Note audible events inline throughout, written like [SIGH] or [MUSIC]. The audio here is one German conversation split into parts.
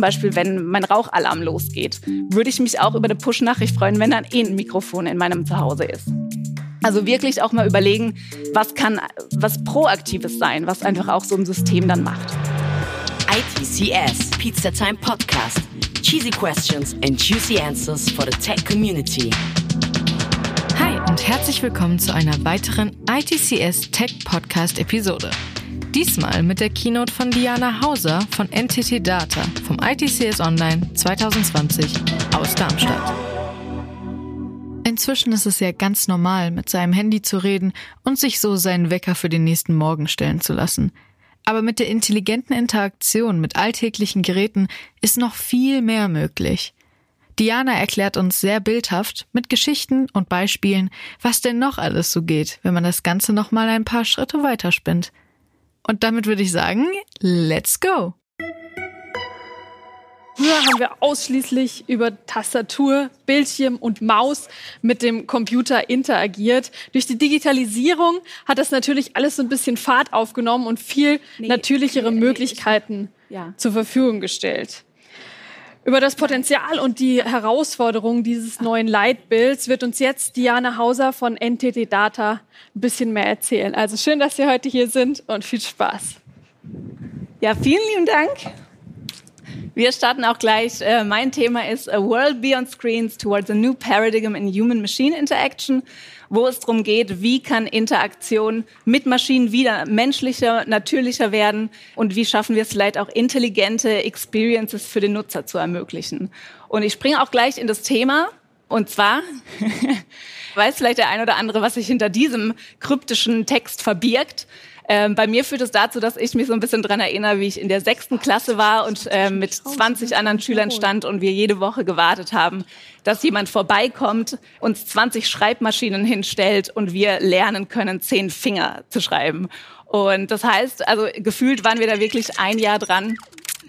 zum Beispiel, wenn mein Rauchalarm losgeht, würde ich mich auch über eine Push-Nachricht freuen, wenn dann eh ein Mikrofon in meinem Zuhause ist. Also wirklich auch mal überlegen, was kann was Proaktives sein, was einfach auch so ein System dann macht. ITCS, Pizza Time Podcast. Cheesy questions and juicy answers for the tech community. Hi und herzlich willkommen zu einer weiteren ITCS Tech Podcast Episode. Diesmal mit der Keynote von Diana Hauser von NTT Data vom ITCS Online 2020 aus Darmstadt. Inzwischen ist es ja ganz normal, mit seinem Handy zu reden und sich so seinen Wecker für den nächsten Morgen stellen zu lassen. Aber mit der intelligenten Interaktion mit alltäglichen Geräten ist noch viel mehr möglich. Diana erklärt uns sehr bildhaft mit Geschichten und Beispielen, was denn noch alles so geht, wenn man das Ganze noch mal ein paar Schritte weiterspinnt. Und damit würde ich sagen, let's go! Früher haben wir ausschließlich über Tastatur, Bildschirm und Maus mit dem Computer interagiert. Durch die Digitalisierung hat das natürlich alles so ein bisschen Fahrt aufgenommen und viel nee, natürlichere nee, Möglichkeiten ja. zur Verfügung gestellt. Über das Potenzial und die Herausforderungen dieses neuen Leitbilds wird uns jetzt Diana Hauser von NTT Data ein bisschen mehr erzählen. Also schön, dass Sie heute hier sind und viel Spaß. Ja, vielen lieben Dank. Wir starten auch gleich. Äh, mein Thema ist A World Beyond Screens Towards a New Paradigm in Human-Machine Interaction, wo es darum geht, wie kann Interaktion mit Maschinen wieder menschlicher, natürlicher werden und wie schaffen wir es vielleicht auch intelligente Experiences für den Nutzer zu ermöglichen. Und ich springe auch gleich in das Thema. Und zwar [LAUGHS] weiß vielleicht der ein oder andere, was sich hinter diesem kryptischen Text verbirgt. Ähm, bei mir führt es dazu, dass ich mich so ein bisschen dran erinnere, wie ich in der sechsten Klasse war und äh, mit 20 anderen Schülern stand und wir jede Woche gewartet haben, dass jemand vorbeikommt, uns 20 Schreibmaschinen hinstellt und wir lernen können, zehn Finger zu schreiben. Und das heißt, also gefühlt waren wir da wirklich ein Jahr dran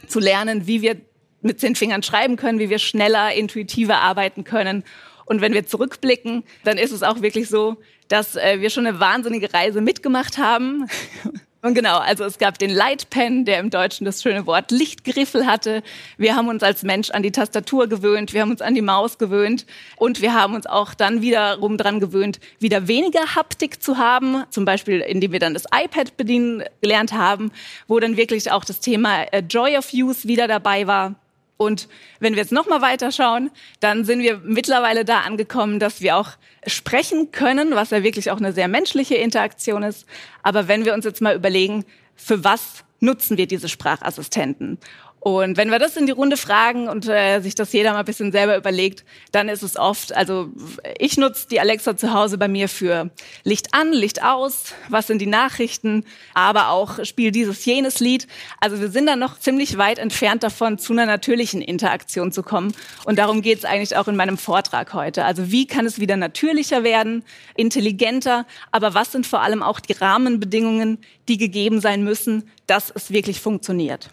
zu lernen, wie wir mit zehn Fingern schreiben können, wie wir schneller, intuitiver arbeiten können. Und wenn wir zurückblicken, dann ist es auch wirklich so, dass äh, wir schon eine wahnsinnige Reise mitgemacht haben. [LAUGHS] Und genau, also es gab den Lightpen, der im Deutschen das schöne Wort Lichtgriffel hatte. Wir haben uns als Mensch an die Tastatur gewöhnt, wir haben uns an die Maus gewöhnt und wir haben uns auch dann wiederum dran gewöhnt, wieder weniger Haptik zu haben, zum Beispiel indem wir dann das iPad bedienen gelernt haben, wo dann wirklich auch das Thema äh, Joy of Use wieder dabei war. Und wenn wir jetzt noch mal weiterschauen, dann sind wir mittlerweile da angekommen, dass wir auch sprechen können, was ja wirklich auch eine sehr menschliche Interaktion ist. Aber wenn wir uns jetzt mal überlegen, für was nutzen wir diese Sprachassistenten? Und wenn wir das in die Runde fragen und äh, sich das jeder mal ein bisschen selber überlegt, dann ist es oft, also ich nutze die Alexa zu Hause bei mir für Licht an, Licht aus, was sind die Nachrichten, aber auch spiel dieses, jenes Lied. Also wir sind da noch ziemlich weit entfernt davon, zu einer natürlichen Interaktion zu kommen. Und darum geht es eigentlich auch in meinem Vortrag heute. Also wie kann es wieder natürlicher werden, intelligenter, aber was sind vor allem auch die Rahmenbedingungen, die gegeben sein müssen, dass es wirklich funktioniert.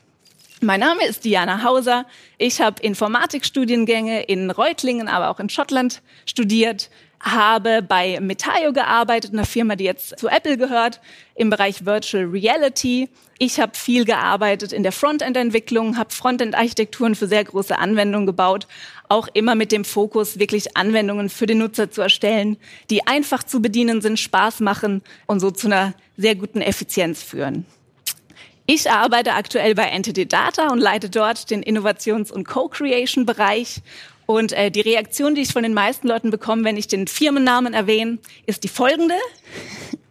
Mein Name ist Diana Hauser. Ich habe Informatikstudiengänge in Reutlingen, aber auch in Schottland studiert, habe bei Metaio gearbeitet, einer Firma, die jetzt zu Apple gehört, im Bereich Virtual Reality. Ich habe viel gearbeitet in der Frontend-Entwicklung, habe Frontend-Architekturen für sehr große Anwendungen gebaut, auch immer mit dem Fokus, wirklich Anwendungen für den Nutzer zu erstellen, die einfach zu bedienen sind, Spaß machen und so zu einer sehr guten Effizienz führen. Ich arbeite aktuell bei Entity Data und leite dort den Innovations- und Co-Creation-Bereich. Und äh, die Reaktion, die ich von den meisten Leuten bekomme, wenn ich den Firmennamen erwähne, ist die folgende.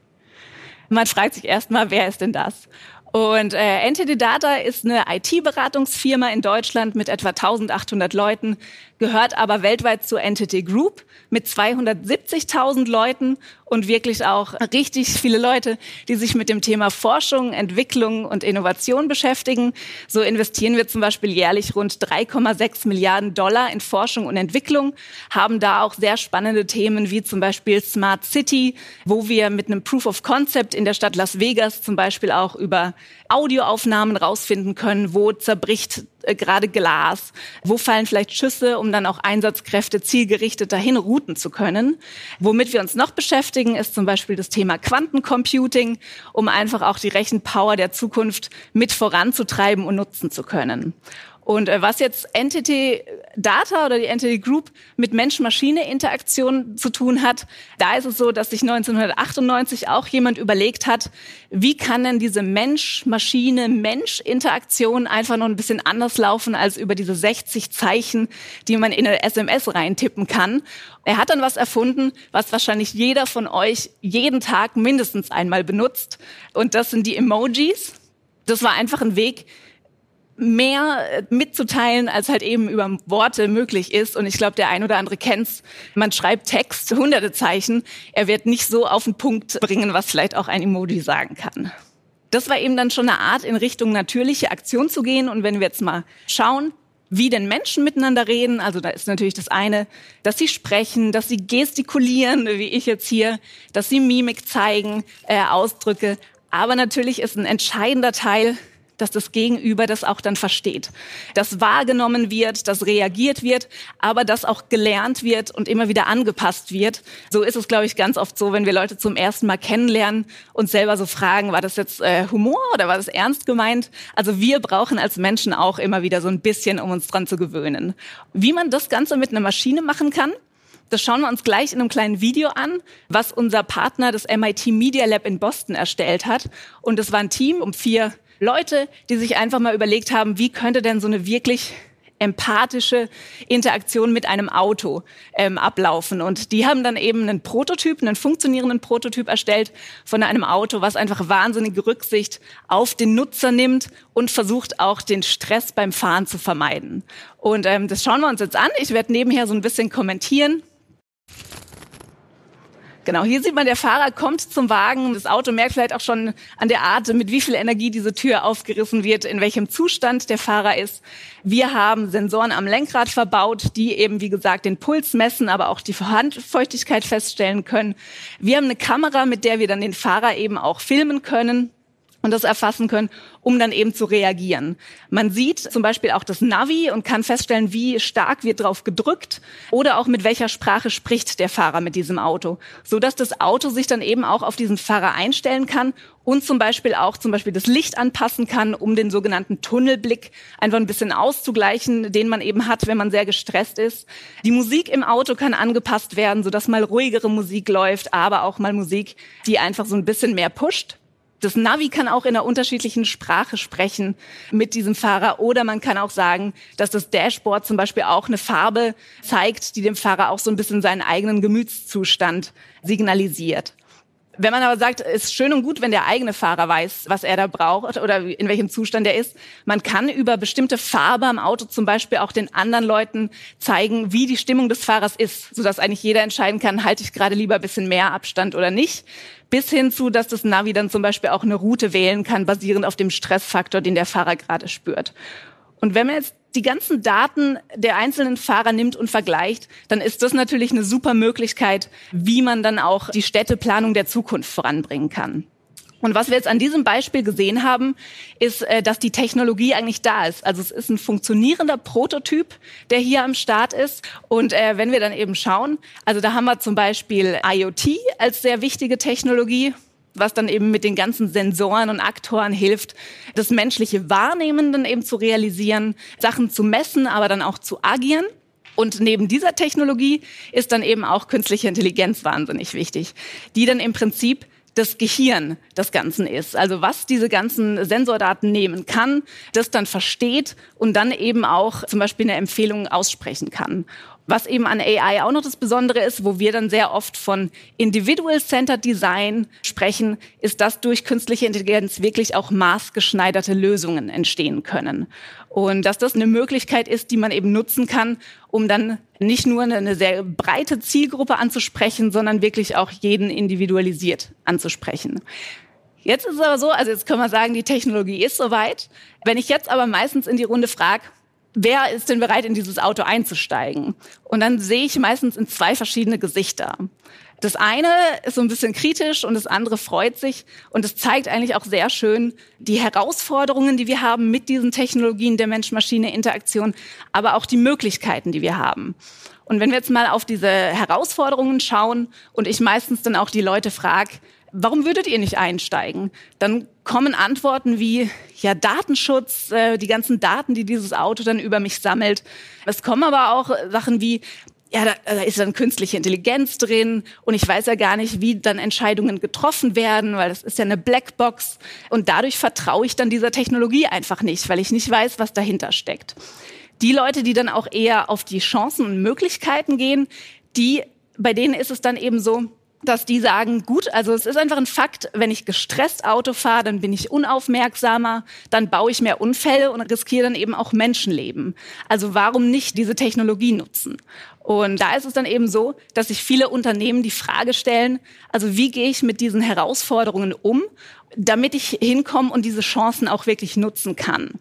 [LAUGHS] Man fragt sich erstmal, wer ist denn das? Und äh, Entity Data ist eine IT-Beratungsfirma in Deutschland mit etwa 1800 Leuten, gehört aber weltweit zur Entity Group mit 270.000 Leuten und wirklich auch richtig viele Leute, die sich mit dem Thema Forschung, Entwicklung und Innovation beschäftigen. So investieren wir zum Beispiel jährlich rund 3,6 Milliarden Dollar in Forschung und Entwicklung, haben da auch sehr spannende Themen wie zum Beispiel Smart City, wo wir mit einem Proof of Concept in der Stadt Las Vegas zum Beispiel auch über Audioaufnahmen rausfinden können, wo zerbricht gerade Glas, wo fallen vielleicht Schüsse, um dann auch Einsatzkräfte zielgerichtet dahin routen zu können. Womit wir uns noch beschäftigen, ist zum Beispiel das Thema Quantencomputing, um einfach auch die Rechenpower der Zukunft mit voranzutreiben und nutzen zu können. Und äh, was jetzt Entity Data oder die Entity Group mit Mensch-Maschine-Interaktion zu tun hat, da ist es so, dass sich 1998 auch jemand überlegt hat, wie kann denn diese Mensch-Maschine-Mensch-Interaktion einfach noch ein bisschen anders laufen als über diese 60 Zeichen, die man in eine SMS reintippen kann. Er hat dann was erfunden, was wahrscheinlich jeder von euch jeden Tag mindestens einmal benutzt. Und das sind die Emojis. Das war einfach ein Weg, mehr mitzuteilen, als halt eben über Worte möglich ist. Und ich glaube, der ein oder andere kennt's. Man schreibt Text, hunderte Zeichen. Er wird nicht so auf den Punkt bringen, was vielleicht auch ein Emoji sagen kann. Das war eben dann schon eine Art, in Richtung natürliche Aktion zu gehen. Und wenn wir jetzt mal schauen, wie denn Menschen miteinander reden. Also da ist natürlich das eine, dass sie sprechen, dass sie gestikulieren, wie ich jetzt hier, dass sie Mimik zeigen, äh, Ausdrücke. Aber natürlich ist ein entscheidender Teil dass das Gegenüber das auch dann versteht, dass wahrgenommen wird, dass reagiert wird, aber dass auch gelernt wird und immer wieder angepasst wird. So ist es, glaube ich, ganz oft so, wenn wir Leute zum ersten Mal kennenlernen und selber so fragen, war das jetzt äh, Humor oder war das ernst gemeint? Also wir brauchen als Menschen auch immer wieder so ein bisschen, um uns dran zu gewöhnen. Wie man das Ganze mit einer Maschine machen kann, das schauen wir uns gleich in einem kleinen Video an, was unser Partner, das MIT Media Lab in Boston, erstellt hat. Und es war ein Team um vier Leute, die sich einfach mal überlegt haben, wie könnte denn so eine wirklich empathische Interaktion mit einem Auto ähm, ablaufen. Und die haben dann eben einen Prototyp, einen funktionierenden Prototyp erstellt von einem Auto, was einfach wahnsinnige Rücksicht auf den Nutzer nimmt und versucht auch den Stress beim Fahren zu vermeiden. Und ähm, das schauen wir uns jetzt an. Ich werde nebenher so ein bisschen kommentieren. Genau, hier sieht man, der Fahrer kommt zum Wagen. Das Auto merkt vielleicht auch schon an der Art, mit wie viel Energie diese Tür aufgerissen wird, in welchem Zustand der Fahrer ist. Wir haben Sensoren am Lenkrad verbaut, die eben, wie gesagt, den Puls messen, aber auch die Handfeuchtigkeit feststellen können. Wir haben eine Kamera, mit der wir dann den Fahrer eben auch filmen können und das erfassen können, um dann eben zu reagieren. Man sieht zum Beispiel auch das Navi und kann feststellen, wie stark wird drauf gedrückt oder auch mit welcher Sprache spricht der Fahrer mit diesem Auto, so dass das Auto sich dann eben auch auf diesen Fahrer einstellen kann und zum Beispiel auch zum Beispiel das Licht anpassen kann, um den sogenannten Tunnelblick einfach ein bisschen auszugleichen, den man eben hat, wenn man sehr gestresst ist. Die Musik im Auto kann angepasst werden, so dass mal ruhigere Musik läuft, aber auch mal Musik, die einfach so ein bisschen mehr pusht. Das Navi kann auch in einer unterschiedlichen Sprache sprechen mit diesem Fahrer oder man kann auch sagen, dass das Dashboard zum Beispiel auch eine Farbe zeigt, die dem Fahrer auch so ein bisschen seinen eigenen Gemütszustand signalisiert. Wenn man aber sagt, ist schön und gut, wenn der eigene Fahrer weiß, was er da braucht oder in welchem Zustand er ist. Man kann über bestimmte Farbe am Auto zum Beispiel auch den anderen Leuten zeigen, wie die Stimmung des Fahrers ist, sodass eigentlich jeder entscheiden kann, halte ich gerade lieber ein bisschen mehr Abstand oder nicht. Bis hin zu, dass das Navi dann zum Beispiel auch eine Route wählen kann, basierend auf dem Stressfaktor, den der Fahrer gerade spürt. Und wenn man jetzt die ganzen Daten der einzelnen Fahrer nimmt und vergleicht, dann ist das natürlich eine super Möglichkeit, wie man dann auch die Städteplanung der Zukunft voranbringen kann. Und was wir jetzt an diesem Beispiel gesehen haben, ist, äh, dass die Technologie eigentlich da ist. Also es ist ein funktionierender Prototyp, der hier am Start ist. Und äh, wenn wir dann eben schauen, also da haben wir zum Beispiel IoT als sehr wichtige Technologie was dann eben mit den ganzen Sensoren und Aktoren hilft, das menschliche Wahrnehmen dann eben zu realisieren, Sachen zu messen, aber dann auch zu agieren. Und neben dieser Technologie ist dann eben auch künstliche Intelligenz wahnsinnig wichtig, die dann im Prinzip das Gehirn des Ganzen ist. Also was diese ganzen Sensordaten nehmen kann, das dann versteht und dann eben auch zum Beispiel eine Empfehlung aussprechen kann. Was eben an AI auch noch das Besondere ist, wo wir dann sehr oft von Individual-Centered Design sprechen, ist, dass durch künstliche Intelligenz wirklich auch maßgeschneiderte Lösungen entstehen können. Und dass das eine Möglichkeit ist, die man eben nutzen kann, um dann nicht nur eine sehr breite Zielgruppe anzusprechen, sondern wirklich auch jeden individualisiert anzusprechen. Jetzt ist es aber so, also jetzt können wir sagen, die Technologie ist soweit. Wenn ich jetzt aber meistens in die Runde frage, wer ist denn bereit, in dieses Auto einzusteigen? Und dann sehe ich meistens in zwei verschiedene Gesichter. Das eine ist so ein bisschen kritisch und das andere freut sich. Und es zeigt eigentlich auch sehr schön die Herausforderungen, die wir haben mit diesen Technologien der Mensch-Maschine-Interaktion, aber auch die Möglichkeiten, die wir haben. Und wenn wir jetzt mal auf diese Herausforderungen schauen und ich meistens dann auch die Leute frage, warum würdet ihr nicht einsteigen? Dann kommen Antworten wie, ja, Datenschutz, äh, die ganzen Daten, die dieses Auto dann über mich sammelt. Es kommen aber auch Sachen wie, ja, da, da ist dann künstliche Intelligenz drin und ich weiß ja gar nicht, wie dann Entscheidungen getroffen werden, weil das ist ja eine Blackbox und dadurch vertraue ich dann dieser Technologie einfach nicht, weil ich nicht weiß, was dahinter steckt. Die Leute, die dann auch eher auf die Chancen und Möglichkeiten gehen, die, bei denen ist es dann eben so, dass die sagen, gut, also es ist einfach ein Fakt, wenn ich gestresst Auto fahre, dann bin ich unaufmerksamer, dann baue ich mehr Unfälle und riskiere dann eben auch Menschenleben. Also warum nicht diese Technologie nutzen? Und da ist es dann eben so, dass sich viele Unternehmen die Frage stellen, also wie gehe ich mit diesen Herausforderungen um, damit ich hinkomme und diese Chancen auch wirklich nutzen kann.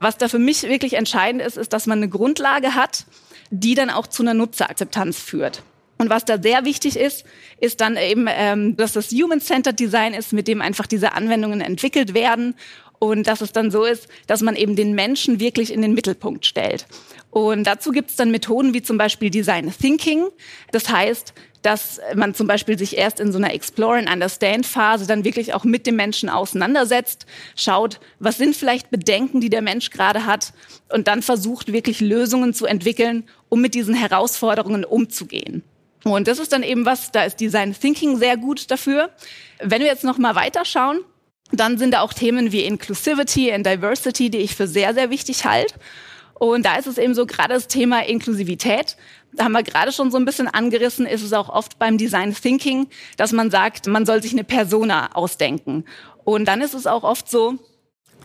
Was da für mich wirklich entscheidend ist, ist, dass man eine Grundlage hat, die dann auch zu einer Nutzerakzeptanz führt. Und was da sehr wichtig ist, ist dann eben, ähm, dass das Human-Centered Design ist, mit dem einfach diese Anwendungen entwickelt werden und dass es dann so ist, dass man eben den Menschen wirklich in den Mittelpunkt stellt. Und dazu gibt es dann Methoden wie zum Beispiel Design Thinking. Das heißt, dass man zum Beispiel sich erst in so einer Explore and Understand Phase dann wirklich auch mit dem Menschen auseinandersetzt, schaut, was sind vielleicht Bedenken, die der Mensch gerade hat und dann versucht wirklich Lösungen zu entwickeln, um mit diesen Herausforderungen umzugehen. Und das ist dann eben was, da ist Design Thinking sehr gut dafür. Wenn wir jetzt noch mal weiterschauen, dann sind da auch Themen wie Inclusivity and Diversity, die ich für sehr, sehr wichtig halte. Und da ist es eben so, gerade das Thema Inklusivität, da haben wir gerade schon so ein bisschen angerissen, ist es auch oft beim Design Thinking, dass man sagt, man soll sich eine Persona ausdenken. Und dann ist es auch oft so,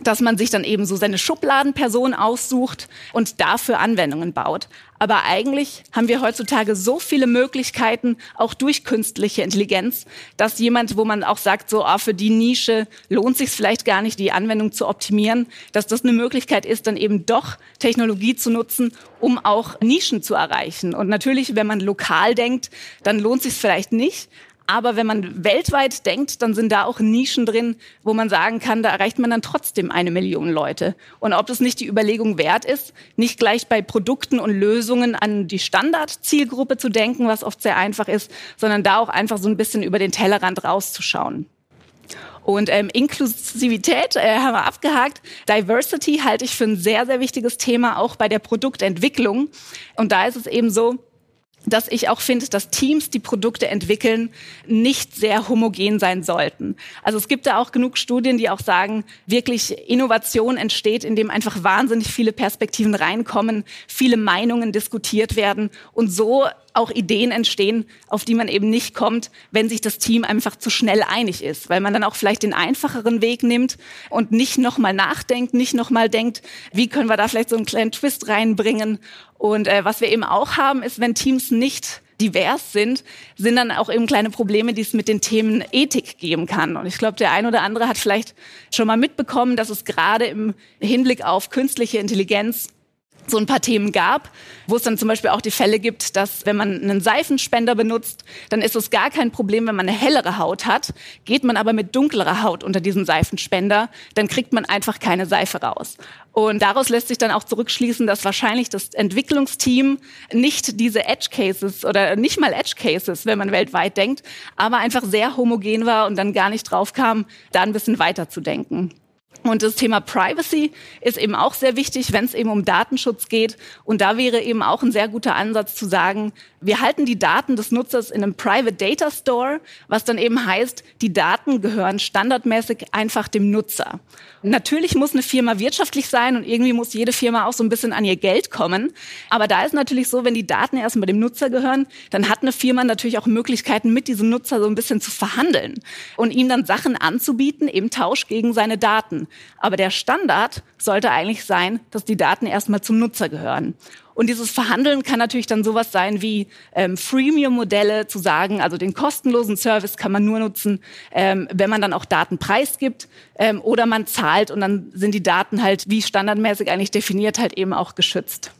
dass man sich dann eben so seine Schubladenperson aussucht und dafür Anwendungen baut. Aber eigentlich haben wir heutzutage so viele Möglichkeiten, auch durch künstliche Intelligenz, dass jemand, wo man auch sagt, so, ah, für die Nische lohnt sich vielleicht gar nicht, die Anwendung zu optimieren, dass das eine Möglichkeit ist, dann eben doch Technologie zu nutzen, um auch Nischen zu erreichen. Und natürlich, wenn man lokal denkt, dann lohnt sich vielleicht nicht. Aber wenn man weltweit denkt, dann sind da auch Nischen drin, wo man sagen kann, da erreicht man dann trotzdem eine Million Leute. Und ob das nicht die Überlegung wert ist, nicht gleich bei Produkten und Lösungen an die Standardzielgruppe zu denken, was oft sehr einfach ist, sondern da auch einfach so ein bisschen über den Tellerrand rauszuschauen. Und ähm, Inklusivität äh, haben wir abgehakt. Diversity halte ich für ein sehr, sehr wichtiges Thema, auch bei der Produktentwicklung. Und da ist es eben so, dass ich auch finde, dass Teams, die Produkte entwickeln, nicht sehr homogen sein sollten. Also es gibt da auch genug Studien, die auch sagen, wirklich Innovation entsteht, indem einfach wahnsinnig viele Perspektiven reinkommen, viele Meinungen diskutiert werden und so auch Ideen entstehen, auf die man eben nicht kommt, wenn sich das Team einfach zu schnell einig ist, weil man dann auch vielleicht den einfacheren Weg nimmt und nicht nochmal nachdenkt, nicht nochmal denkt, wie können wir da vielleicht so einen kleinen Twist reinbringen. Und äh, was wir eben auch haben, ist, wenn Teams nicht divers sind, sind dann auch eben kleine Probleme, die es mit den Themen Ethik geben kann. Und ich glaube, der ein oder andere hat vielleicht schon mal mitbekommen, dass es gerade im Hinblick auf künstliche Intelligenz so ein paar Themen gab, wo es dann zum Beispiel auch die Fälle gibt, dass wenn man einen Seifenspender benutzt, dann ist es gar kein Problem, wenn man eine hellere Haut hat. Geht man aber mit dunklerer Haut unter diesen Seifenspender, dann kriegt man einfach keine Seife raus. Und daraus lässt sich dann auch zurückschließen, dass wahrscheinlich das Entwicklungsteam nicht diese Edge Cases oder nicht mal Edge Cases, wenn man weltweit denkt, aber einfach sehr homogen war und dann gar nicht drauf kam, da ein bisschen weiter zu denken. Und das Thema Privacy ist eben auch sehr wichtig, wenn es eben um Datenschutz geht. Und da wäre eben auch ein sehr guter Ansatz zu sagen, wir halten die Daten des Nutzers in einem Private Data Store, was dann eben heißt, die Daten gehören standardmäßig einfach dem Nutzer. Natürlich muss eine Firma wirtschaftlich sein und irgendwie muss jede Firma auch so ein bisschen an ihr Geld kommen. Aber da ist natürlich so, wenn die Daten erstmal dem Nutzer gehören, dann hat eine Firma natürlich auch Möglichkeiten, mit diesem Nutzer so ein bisschen zu verhandeln und ihm dann Sachen anzubieten im Tausch gegen seine Daten. Aber der Standard sollte eigentlich sein, dass die Daten erstmal zum Nutzer gehören. Und dieses Verhandeln kann natürlich dann sowas sein wie ähm, Freemium-Modelle zu sagen, also den kostenlosen Service kann man nur nutzen, ähm, wenn man dann auch Daten preisgibt ähm, oder man zahlt und dann sind die Daten halt wie standardmäßig eigentlich definiert halt eben auch geschützt.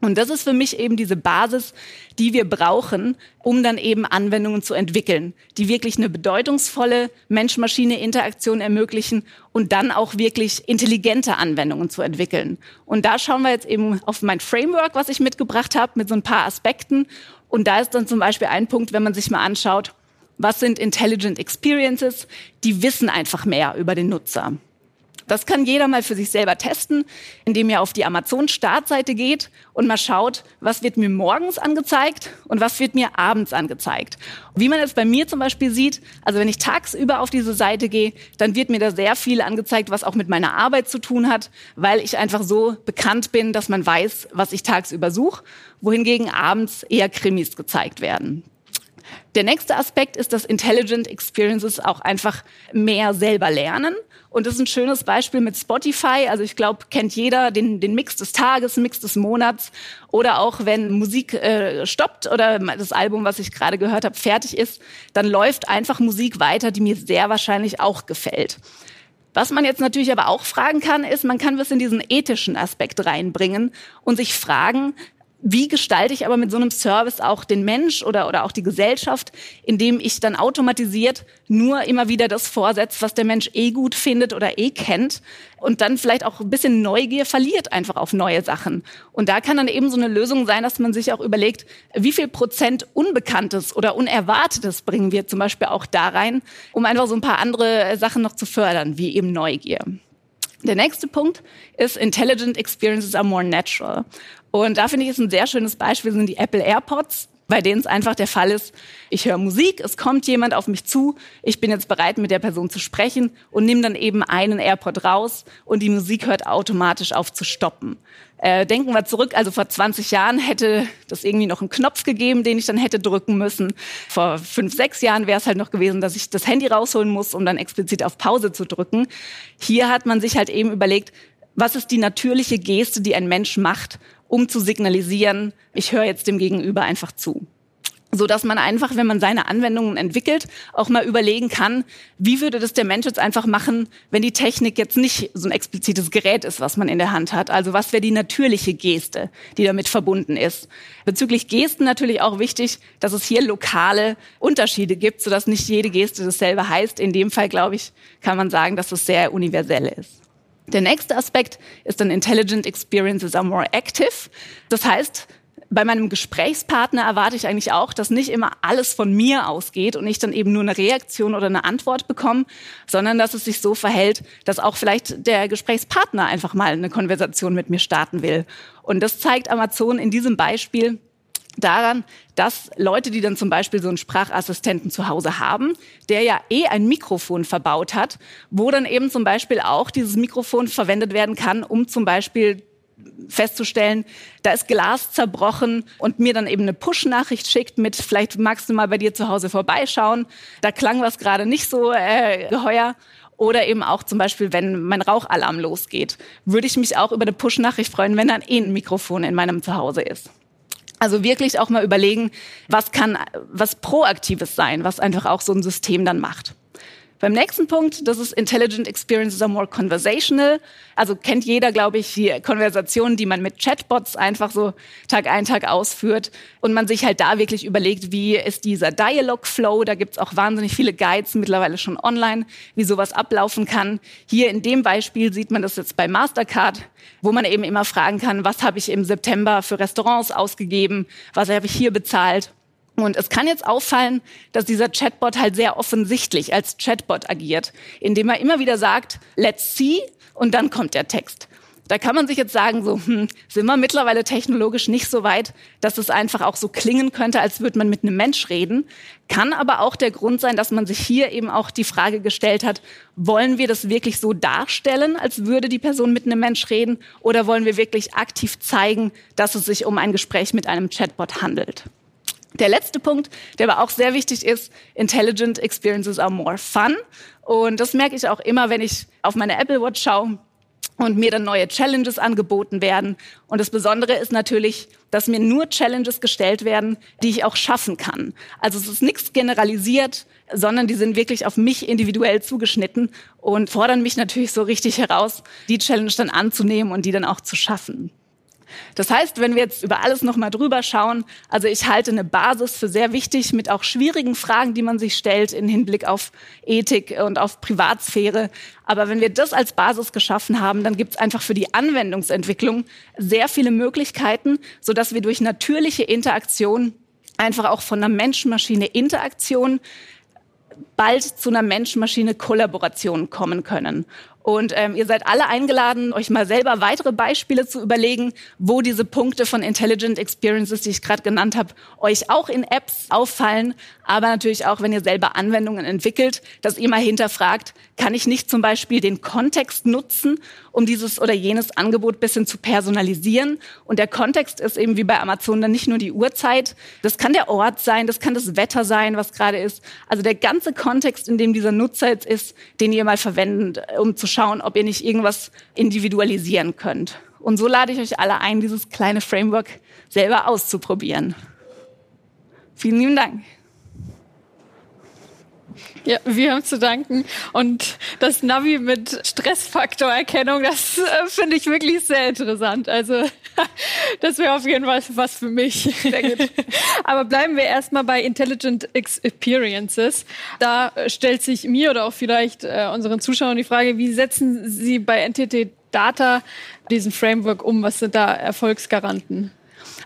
Und das ist für mich eben diese Basis, die wir brauchen, um dann eben Anwendungen zu entwickeln, die wirklich eine bedeutungsvolle Mensch-Maschine-Interaktion ermöglichen und dann auch wirklich intelligente Anwendungen zu entwickeln. Und da schauen wir jetzt eben auf mein Framework, was ich mitgebracht habe, mit so ein paar Aspekten. Und da ist dann zum Beispiel ein Punkt, wenn man sich mal anschaut, was sind Intelligent Experiences, die wissen einfach mehr über den Nutzer. Das kann jeder mal für sich selber testen, indem er auf die Amazon-Startseite geht und mal schaut, was wird mir morgens angezeigt und was wird mir abends angezeigt. Wie man es bei mir zum Beispiel sieht, also wenn ich tagsüber auf diese Seite gehe, dann wird mir da sehr viel angezeigt, was auch mit meiner Arbeit zu tun hat, weil ich einfach so bekannt bin, dass man weiß, was ich tagsüber suche, wohingegen abends eher Krimis gezeigt werden. Der nächste Aspekt ist, dass Intelligent Experiences auch einfach mehr selber lernen. Und das ist ein schönes Beispiel mit Spotify. Also ich glaube, kennt jeder den, den Mix des Tages, Mix des Monats. Oder auch wenn Musik äh, stoppt oder das Album, was ich gerade gehört habe, fertig ist, dann läuft einfach Musik weiter, die mir sehr wahrscheinlich auch gefällt. Was man jetzt natürlich aber auch fragen kann, ist, man kann was in diesen ethischen Aspekt reinbringen und sich fragen, wie gestalte ich aber mit so einem Service auch den Mensch oder, oder auch die Gesellschaft, indem ich dann automatisiert nur immer wieder das vorsetze, was der Mensch eh gut findet oder eh kennt und dann vielleicht auch ein bisschen Neugier verliert einfach auf neue Sachen. Und da kann dann eben so eine Lösung sein, dass man sich auch überlegt, wie viel Prozent Unbekanntes oder Unerwartetes bringen wir zum Beispiel auch da rein, um einfach so ein paar andere Sachen noch zu fördern, wie eben Neugier. Der nächste Punkt ist Intelligent Experiences are more natural. Und da finde ich es ein sehr schönes Beispiel sind die Apple AirPods, bei denen es einfach der Fall ist, ich höre Musik, es kommt jemand auf mich zu, ich bin jetzt bereit, mit der Person zu sprechen und nehme dann eben einen AirPod raus und die Musik hört automatisch auf zu stoppen. Äh, denken wir zurück, also vor 20 Jahren hätte das irgendwie noch einen Knopf gegeben, den ich dann hätte drücken müssen. Vor fünf, sechs Jahren wäre es halt noch gewesen, dass ich das Handy rausholen muss, um dann explizit auf Pause zu drücken. Hier hat man sich halt eben überlegt, was ist die natürliche Geste, die ein Mensch macht, um zu signalisieren, ich höre jetzt dem Gegenüber einfach zu so dass man einfach, wenn man seine Anwendungen entwickelt, auch mal überlegen kann, wie würde das der Mensch jetzt einfach machen, wenn die Technik jetzt nicht so ein explizites Gerät ist, was man in der Hand hat. Also was wäre die natürliche Geste, die damit verbunden ist. Bezüglich Gesten natürlich auch wichtig, dass es hier lokale Unterschiede gibt, sodass nicht jede Geste dasselbe heißt. In dem Fall, glaube ich, kann man sagen, dass es sehr universell ist. Der nächste Aspekt ist dann Intelligent Experiences are more active. Das heißt, bei meinem Gesprächspartner erwarte ich eigentlich auch, dass nicht immer alles von mir ausgeht und ich dann eben nur eine Reaktion oder eine Antwort bekomme, sondern dass es sich so verhält, dass auch vielleicht der Gesprächspartner einfach mal eine Konversation mit mir starten will. Und das zeigt Amazon in diesem Beispiel daran, dass Leute, die dann zum Beispiel so einen Sprachassistenten zu Hause haben, der ja eh ein Mikrofon verbaut hat, wo dann eben zum Beispiel auch dieses Mikrofon verwendet werden kann, um zum Beispiel festzustellen, da ist Glas zerbrochen und mir dann eben eine Push-Nachricht schickt mit, vielleicht magst du mal bei dir zu Hause vorbeischauen. Da klang was gerade nicht so äh, geheuer. Oder eben auch zum Beispiel, wenn mein Rauchalarm losgeht, würde ich mich auch über eine Push-Nachricht freuen, wenn dann eh ein Mikrofon in meinem Zuhause ist. Also wirklich auch mal überlegen, was kann was Proaktives sein, was einfach auch so ein System dann macht. Beim nächsten Punkt, das ist Intelligent Experiences are more conversational. Also kennt jeder, glaube ich, die Konversationen, die man mit Chatbots einfach so Tag ein, Tag ausführt. Und man sich halt da wirklich überlegt, wie ist dieser Dialog-Flow. Da gibt's auch wahnsinnig viele Guides mittlerweile schon online, wie sowas ablaufen kann. Hier in dem Beispiel sieht man das jetzt bei Mastercard, wo man eben immer fragen kann, was habe ich im September für Restaurants ausgegeben, was habe ich hier bezahlt und es kann jetzt auffallen, dass dieser Chatbot halt sehr offensichtlich als Chatbot agiert, indem er immer wieder sagt, let's see, und dann kommt der Text. Da kann man sich jetzt sagen, so, hm, sind wir mittlerweile technologisch nicht so weit, dass es einfach auch so klingen könnte, als würde man mit einem Mensch reden. Kann aber auch der Grund sein, dass man sich hier eben auch die Frage gestellt hat, wollen wir das wirklich so darstellen, als würde die Person mit einem Mensch reden, oder wollen wir wirklich aktiv zeigen, dass es sich um ein Gespräch mit einem Chatbot handelt? Der letzte Punkt, der aber auch sehr wichtig ist, Intelligent Experiences are more fun. Und das merke ich auch immer, wenn ich auf meine Apple Watch schaue und mir dann neue Challenges angeboten werden. Und das Besondere ist natürlich, dass mir nur Challenges gestellt werden, die ich auch schaffen kann. Also es ist nichts generalisiert, sondern die sind wirklich auf mich individuell zugeschnitten und fordern mich natürlich so richtig heraus, die Challenge dann anzunehmen und die dann auch zu schaffen. Das heißt, wenn wir jetzt über alles nochmal drüber schauen, also ich halte eine Basis für sehr wichtig mit auch schwierigen Fragen, die man sich stellt in Hinblick auf Ethik und auf Privatsphäre. Aber wenn wir das als Basis geschaffen haben, dann gibt es einfach für die Anwendungsentwicklung sehr viele Möglichkeiten, sodass wir durch natürliche Interaktion einfach auch von einer Mensch-Maschine-Interaktion bald zu einer Mensch-Maschine-Kollaboration kommen können. Und ähm, ihr seid alle eingeladen, euch mal selber weitere Beispiele zu überlegen, wo diese Punkte von Intelligent Experiences, die ich gerade genannt habe, euch auch in Apps auffallen, aber natürlich auch, wenn ihr selber Anwendungen entwickelt, dass ihr mal hinterfragt, kann ich nicht zum Beispiel den Kontext nutzen, um dieses oder jenes Angebot bisschen zu personalisieren? Und der Kontext ist eben wie bei Amazon dann nicht nur die Uhrzeit, das kann der Ort sein, das kann das Wetter sein, was gerade ist. Also der ganze Kontext, in dem dieser Nutzer jetzt ist, den ihr mal verwendet, um zu schauen, ob ihr nicht irgendwas individualisieren könnt. Und so lade ich euch alle ein, dieses kleine Framework selber auszuprobieren. Vielen lieben Dank. Ja, wir haben zu danken. Und das Navi mit Stressfaktorerkennung, das äh, finde ich wirklich sehr interessant. Also [LAUGHS] das wäre auf jeden Fall was für mich. Sehr gut. [LAUGHS] Aber bleiben wir erstmal bei Intelligent Experiences. Da stellt sich mir oder auch vielleicht äh, unseren Zuschauern die Frage, wie setzen Sie bei NTT Data diesen Framework um? Was sind da Erfolgsgaranten?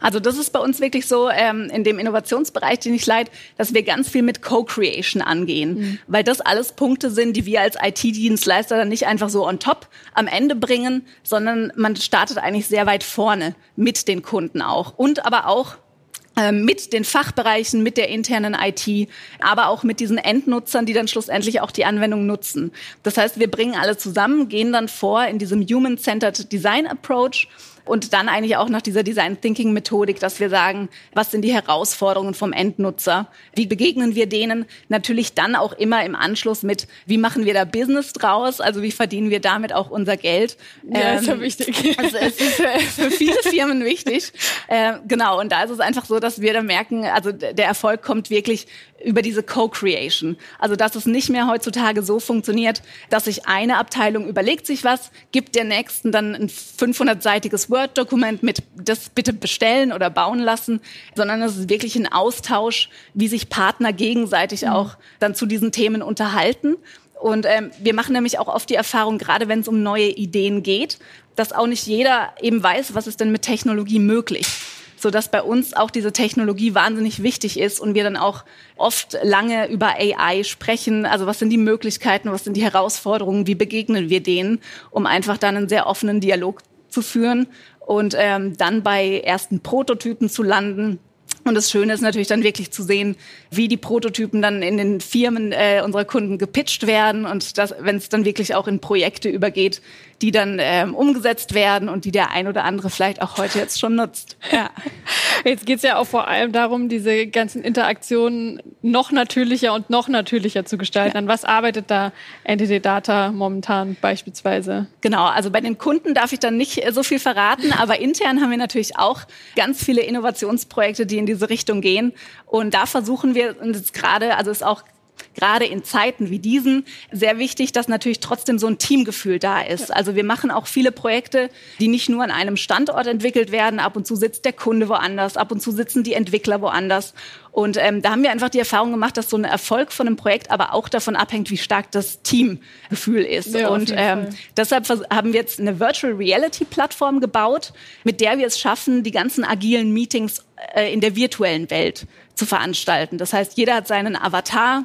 Also das ist bei uns wirklich so ähm, in dem Innovationsbereich, den ich leite, dass wir ganz viel mit Co-Creation angehen, mhm. weil das alles Punkte sind, die wir als IT-Dienstleister dann nicht einfach so on top am Ende bringen, sondern man startet eigentlich sehr weit vorne mit den Kunden auch und aber auch mit den Fachbereichen, mit der internen IT, aber auch mit diesen Endnutzern, die dann schlussendlich auch die Anwendung nutzen. Das heißt, wir bringen alle zusammen, gehen dann vor in diesem Human-Centered Design Approach und dann eigentlich auch nach dieser Design Thinking Methodik, dass wir sagen, was sind die Herausforderungen vom Endnutzer? Wie begegnen wir denen? Natürlich dann auch immer im Anschluss mit, wie machen wir da Business draus? Also wie verdienen wir damit auch unser Geld? Ja, ähm, ist ja wichtig. Also es ist für, für viele Firmen wichtig. [LAUGHS] Äh, genau. Und da ist es einfach so, dass wir da merken, also der Erfolg kommt wirklich über diese Co-Creation. Also dass es nicht mehr heutzutage so funktioniert, dass sich eine Abteilung überlegt sich was, gibt der nächsten dann ein 500-seitiges Word-Dokument mit das bitte bestellen oder bauen lassen, sondern es ist wirklich ein Austausch, wie sich Partner gegenseitig mhm. auch dann zu diesen Themen unterhalten. Und ähm, wir machen nämlich auch oft die Erfahrung, gerade wenn es um neue Ideen geht, dass auch nicht jeder eben weiß, was ist denn mit Technologie möglich so dass bei uns auch diese Technologie wahnsinnig wichtig ist und wir dann auch oft lange über AI sprechen. Also was sind die Möglichkeiten, was sind die Herausforderungen, wie begegnen wir denen, um einfach dann einen sehr offenen Dialog zu führen und ähm, dann bei ersten Prototypen zu landen. Und das Schöne ist natürlich dann wirklich zu sehen, wie die Prototypen dann in den Firmen äh, unserer Kunden gepitcht werden und wenn es dann wirklich auch in Projekte übergeht, die dann ähm, umgesetzt werden und die der ein oder andere vielleicht auch heute jetzt schon nutzt. Ja. [LAUGHS] Jetzt geht's ja auch vor allem darum, diese ganzen Interaktionen noch natürlicher und noch natürlicher zu gestalten. Ja. An was arbeitet da NTT Data momentan beispielsweise? Genau, also bei den Kunden darf ich dann nicht so viel verraten, [LAUGHS] aber intern haben wir natürlich auch ganz viele Innovationsprojekte, die in diese Richtung gehen. Und da versuchen wir uns gerade, also ist auch gerade in Zeiten wie diesen sehr wichtig, dass natürlich trotzdem so ein Teamgefühl da ist. Also wir machen auch viele Projekte, die nicht nur an einem Standort entwickelt werden. Ab und zu sitzt der Kunde woanders, ab und zu sitzen die Entwickler woanders. Und ähm, da haben wir einfach die Erfahrung gemacht, dass so ein Erfolg von einem Projekt aber auch davon abhängt, wie stark das Teamgefühl ist. Ja, und ähm, deshalb haben wir jetzt eine Virtual Reality Plattform gebaut, mit der wir es schaffen, die ganzen agilen Meetings äh, in der virtuellen Welt zu veranstalten. Das heißt, jeder hat seinen Avatar,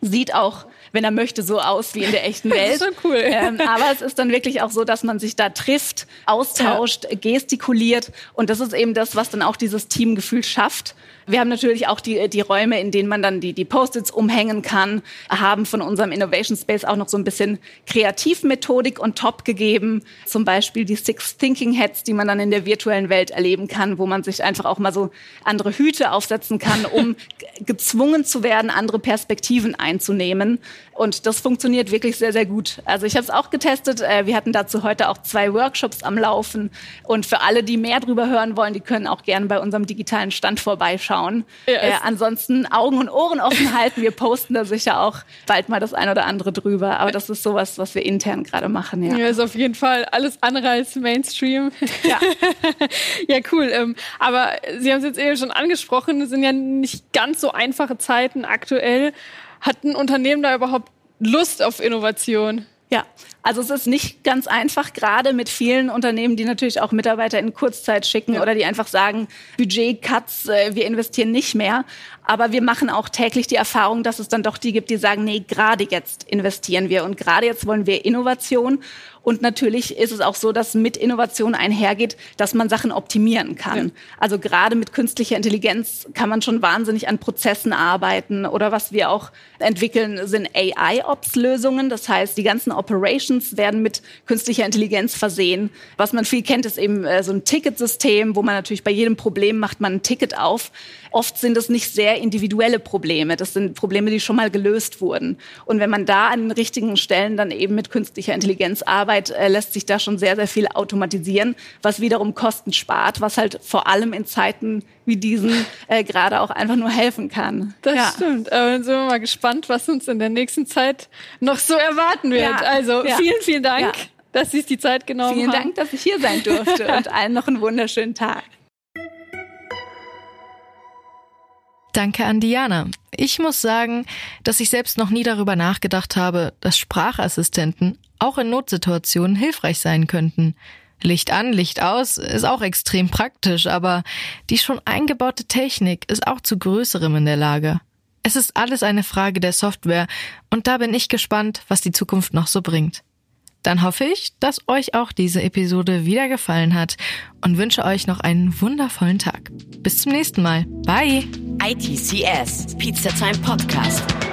sieht auch, wenn er möchte, so aus wie in der echten [LAUGHS] Welt. Das ist so cool. Ähm, aber es ist dann wirklich auch so, dass man sich da trifft, austauscht, ja. gestikuliert. Und das ist eben das, was dann auch dieses Teamgefühl schafft. Wir haben natürlich auch die, die Räume, in denen man dann die, die Post-its umhängen kann, haben von unserem Innovation Space auch noch so ein bisschen Kreativmethodik on top gegeben. Zum Beispiel die Six Thinking Heads, die man dann in der virtuellen Welt erleben kann, wo man sich einfach auch mal so andere Hüte aufsetzen kann, um [LAUGHS] gezwungen zu werden, andere Perspektiven einzunehmen. Und das funktioniert wirklich sehr, sehr gut. Also ich habe es auch getestet. Äh, wir hatten dazu heute auch zwei Workshops am Laufen. Und für alle, die mehr drüber hören wollen, die können auch gerne bei unserem digitalen Stand vorbeischauen anschauen. Ja, äh, ansonsten Augen und Ohren offen halten. Wir posten da sicher auch bald mal das ein oder andere drüber. Aber das ist sowas, was wir intern gerade machen. Ja. ja, ist auf jeden Fall alles andere als Mainstream. Ja, [LAUGHS] ja cool. Ähm, aber Sie haben es jetzt eben schon angesprochen, es sind ja nicht ganz so einfache Zeiten aktuell. Hat ein Unternehmen da überhaupt Lust auf Innovation? Ja, also es ist nicht ganz einfach, gerade mit vielen Unternehmen, die natürlich auch Mitarbeiter in Kurzzeit schicken ja. oder die einfach sagen, Budget-Cuts, äh, wir investieren nicht mehr. Aber wir machen auch täglich die Erfahrung, dass es dann doch die gibt, die sagen, nee, gerade jetzt investieren wir und gerade jetzt wollen wir Innovation. Und natürlich ist es auch so, dass mit Innovation einhergeht, dass man Sachen optimieren kann. Ja. Also gerade mit künstlicher Intelligenz kann man schon wahnsinnig an Prozessen arbeiten. Oder was wir auch entwickeln, sind AI-Ops-Lösungen. Das heißt, die ganzen Operations werden mit künstlicher Intelligenz versehen. Was man viel kennt, ist eben äh, so ein Ticketsystem, wo man natürlich bei jedem Problem macht man ein Ticket auf. Oft sind es nicht sehr individuelle Probleme. Das sind Probleme, die schon mal gelöst wurden. Und wenn man da an den richtigen Stellen dann eben mit künstlicher Intelligenz arbeitet, Arbeit äh, lässt sich da schon sehr, sehr viel automatisieren, was wiederum Kosten spart, was halt vor allem in Zeiten wie diesen [LAUGHS] äh, gerade auch einfach nur helfen kann. Das ja. stimmt. Aber dann sind wir mal gespannt, was uns in der nächsten Zeit noch so erwarten wird. Ja. Also ja. vielen, vielen Dank, dass Sie sich die Zeit genommen vielen haben. Vielen Dank, dass ich hier sein durfte [LAUGHS] und allen noch einen wunderschönen Tag. Danke an Diana. Ich muss sagen, dass ich selbst noch nie darüber nachgedacht habe, dass Sprachassistenten auch in Notsituationen hilfreich sein könnten. Licht an, Licht aus ist auch extrem praktisch, aber die schon eingebaute Technik ist auch zu größerem in der Lage. Es ist alles eine Frage der Software und da bin ich gespannt, was die Zukunft noch so bringt. Dann hoffe ich, dass euch auch diese Episode wieder gefallen hat und wünsche euch noch einen wundervollen Tag. Bis zum nächsten Mal. Bye. ITCS, Pizza Time Podcast.